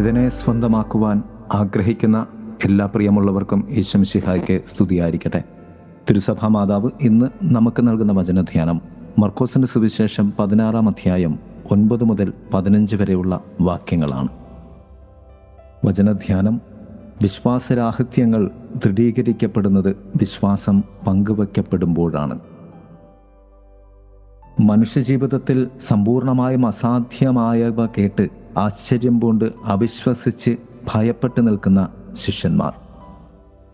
ഉദ്ധിതനെ സ്വന്തമാക്കുവാൻ ആഗ്രഹിക്കുന്ന എല്ലാ പ്രിയമുള്ളവർക്കും ഈശംശിഹായ്ക്ക് സ്തുതിയായിരിക്കട്ടെ. തിരുസഭാ മാതാവ് ഇന്ന് നമുക്ക് നൽകുന്ന വചനധ്യാനം മർക്കോസിന്റെ സുവിശേഷം പതിനാറാം അധ്യായം ഒൻപത് മുതൽ പതിനഞ്ച് വരെയുള്ള വാക്യങ്ങളാണ്. വചനധ്യാനം വിശ്വാസരാഹിത്യങ്ങൾ ദൃഢീകരിക്കപ്പെടുന്നത് വിശ്വാസം പങ്കുവയ്ക്കപ്പെടുമ്പോഴാണ്. മനുഷ്യജീവിതത്തിൽ സമ്പൂർണമായും അസാധ്യമായവ കേട്ട് ആശ്ചര്യം പൂണ്ട് അവിശ്വസിച്ച് ഭയപ്പെട്ടു നിൽക്കുന്ന ശിഷ്യന്മാർ.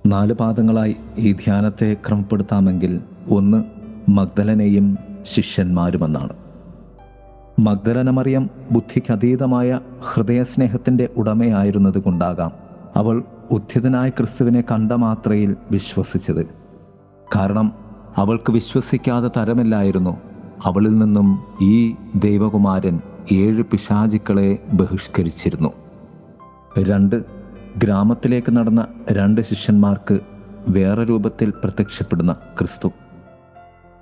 നാല് പാദങ്ങളായി ഈ ധ്യാനത്തെ ക്രമപ്പെടുത്താമെങ്കിൽ ഒന്ന് മഗ്ദലനെയും ശിഷ്യന്മാരുമെന്നാണ്. മഗ്ദലന മഗ്ദലനമറിയം ബുദ്ധിക്കതീതമായ ഹൃദയസ്നേഹത്തിന്റെ ഉടമയായിരുന്നത് കൊണ്ടാകാം അവൾ ഉദ്ധിതനായ ക്രിസ്തുവിനെ കണ്ട മാത്രയിൽ വിശ്വസിച്ചത്. കാരണം അവൾക്ക് വിശ്വസിക്കാതെ തരമില്ലായിരുന്നു അവളിൽ നിന്നും ഈ ദൈവകുമാരൻ ഏഴ് പിശാചിക്കളെ ബഹിഷ്കരിച്ചിരുന്നു. രണ്ട് ഗ്രാമത്തിലേക്ക് നടന്ന രണ്ട് ശിഷ്യന്മാർക്ക് വേറെ രൂപത്തിൽ പ്രത്യക്ഷപ്പെടുന്ന ക്രിസ്തു.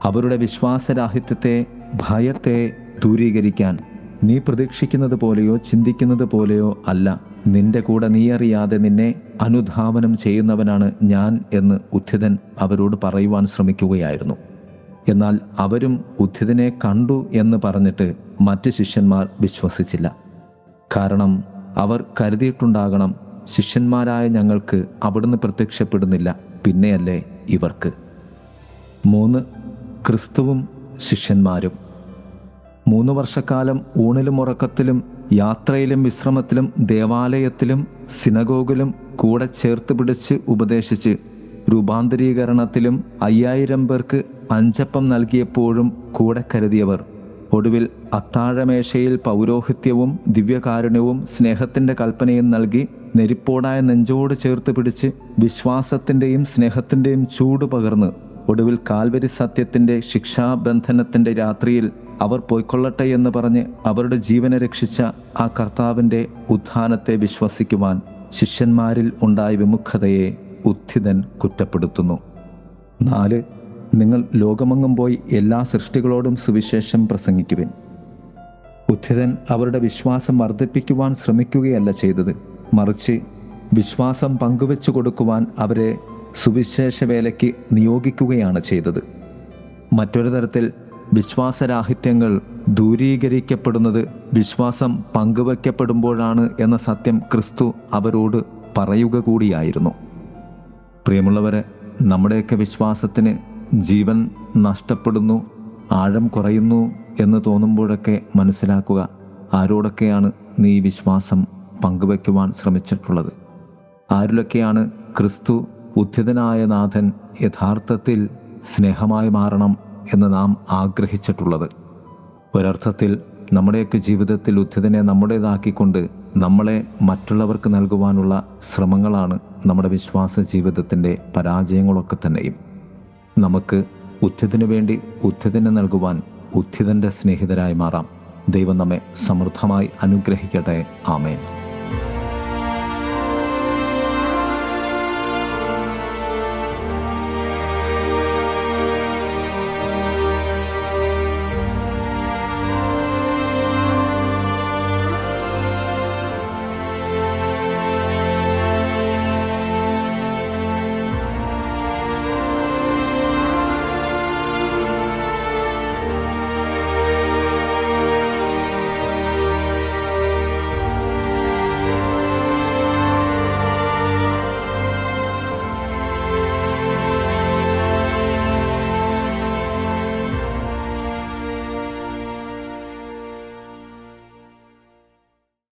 അവരുടെ വിശ്വാസരാഹിത്യത്തെ ഭയത്തെ ദൂരീകരിക്കാൻ നീ പ്രതീക്ഷിക്കുന്നത് പോലെയോ ചിന്തിക്കുന്നത് പോലെയോ അല്ല. നിന്റെ കൂടെ നീ അറിയാതെ നിന്നെ അനുധാവനം ചെയ്യുന്നവനാണ് ഞാൻ എന്ന് ഉദ്ധിതൻ അവരോട് പറയുവാൻ ശ്രമിക്കുകയായിരുന്നു. എന്നാൽ അവരും ഉദ്ധിതനെ കണ്ടു എന്ന് പറഞ്ഞിട്ട് മറ്റ് ശിഷ്യന്മാർ വിശ്വസിച്ചില്ല. കാരണം അവർ കരുതിയിട്ടുണ്ടാകണം ശിഷ്യന്മാരായ ഞങ്ങൾക്ക് അവിടുന്ന് പ്രത്യക്ഷപ്പെടുന്നില്ല. പിന്നെയല്ലേ ഇവർക്ക്. മൂന്ന് ക്രിസ്തുവും ശിഷ്യന്മാരും. മൂന്ന് വർഷക്കാലം ഊണിലും ഉറക്കത്തിലും യാത്രയിലും വിശ്രമത്തിലും ദേവാലയത്തിലും സിനഗോഗിലും കൂടെ ചേർത്ത് പിടിച്ച് ഉപദേശിച്ച് രൂപാന്തരീകരണത്തിലും അയ്യായിരം പേർക്ക് അഞ്ചപ്പം നൽകിയപ്പോഴും കൂടെ കരുതിയവർ ഒടുവിൽ അത്താഴമേശയിൽ പൗരോഹിത്യവും ദിവ്യകാരുണ്യവും സ്നേഹത്തിന്റെ കൽപ്പനയും നൽകി നെരിപ്പോടായ നെഞ്ചോട് ചേർത്ത് പിടിച്ച് വിശ്വാസത്തിന്റെയും സ്നേഹത്തിന്റെയും ചൂട് പകർന്ന് ഒടുവിൽ കാൽവരി സത്യത്തിന്റെ ശിക്ഷാബന്ധനത്തിന്റെ രാത്രിയിൽ അവർ പോയിക്കൊള്ളട്ടെ എന്ന് പറഞ്ഞ് അവരുടെ ജീവനെ രക്ഷിച്ച ആ കർത്താവിന്റെ ഉത്ഥാനത്തെ വിശ്വസിക്കുവാൻ ശിഷ്യന്മാരിൽ ഉണ്ടായ വിമുഖതയെ ഉത്ഥിതൻ കുറ്റപ്പെടുത്തുന്നു. നാല് നിങ്ങൾ ലോകമെങ്ങും പോയി എല്ലാ സൃഷ്ടികളോടും സുവിശേഷം പ്രസംഗിക്കുവിൻ. ഉദ്ധിതൻ അവരുടെ വിശ്വാസം വർദ്ധിപ്പിക്കുവാൻ ശ്രമിക്കുകയല്ല ചെയ്തത്. മറിച്ച് വിശ്വാസം പങ്കുവെച്ചു കൊടുക്കുവാൻ അവരെ സുവിശേഷ വേലയ്ക്ക് നിയോഗിക്കുകയാണ് ചെയ്തത്. മറ്റൊരു തരത്തിൽ വിശ്വാസരാഹിത്യങ്ങൾ ദൂരീകരിക്കപ്പെടുന്നത് വിശ്വാസം പങ്കുവയ്ക്കപ്പെടുമ്പോഴാണ് എന്ന സത്യം ക്രിസ്തു അവരോട് പറയുക കൂടിയായിരുന്നു. പ്രിയമുള്ളവരെ നമ്മുടെയൊക്കെ വിശ്വാസത്തിന് ജീവൻ നഷ്ടപ്പെടുന്നു ആഴം കുറയുന്നു എന്ന് തോന്നുമ്പോഴൊക്കെ മനസ്സിലാക്കുക ആരോടൊക്കെയാണ് നീ വിശ്വാസം പങ്കുവയ്ക്കുവാൻ ശ്രമിച്ചിട്ടുള്ളത്. ആരിലൊക്കെയാണ് ക്രിസ്തു ഉദ്ധിതനായ നാഥൻ യഥാർത്ഥത്തിൽ സ്നേഹമായി മാറണം എന്ന് നാം ആഗ്രഹിച്ചിട്ടുള്ളത്? ഒരർത്ഥത്തിൽ നമ്മുടെയൊക്കെ ജീവിതത്തിൽ ഉദ്ധിതനെ നമ്മുടേതാക്കിക്കൊണ്ട് നമ്മളെ മറ്റുള്ളവർക്ക് നൽകുവാനുള്ള ശ്രമങ്ങളാണ് നമ്മുടെ വിശ്വാസ ജീവിതത്തിന്റെ പരാജയങ്ങളൊക്കെ തന്നെയും. നമുക്ക് ഉദ്ധിതന് വേണ്ടി ഉദ്ധിതന് നൽകുവാൻ ഉദ്ധിതന്റെ സ്നേഹിതരായി മാറാം. ദൈവം നമ്മെ സമൃദ്ധമായി അനുഗ്രഹിക്കട്ടെ. ആമേൻ.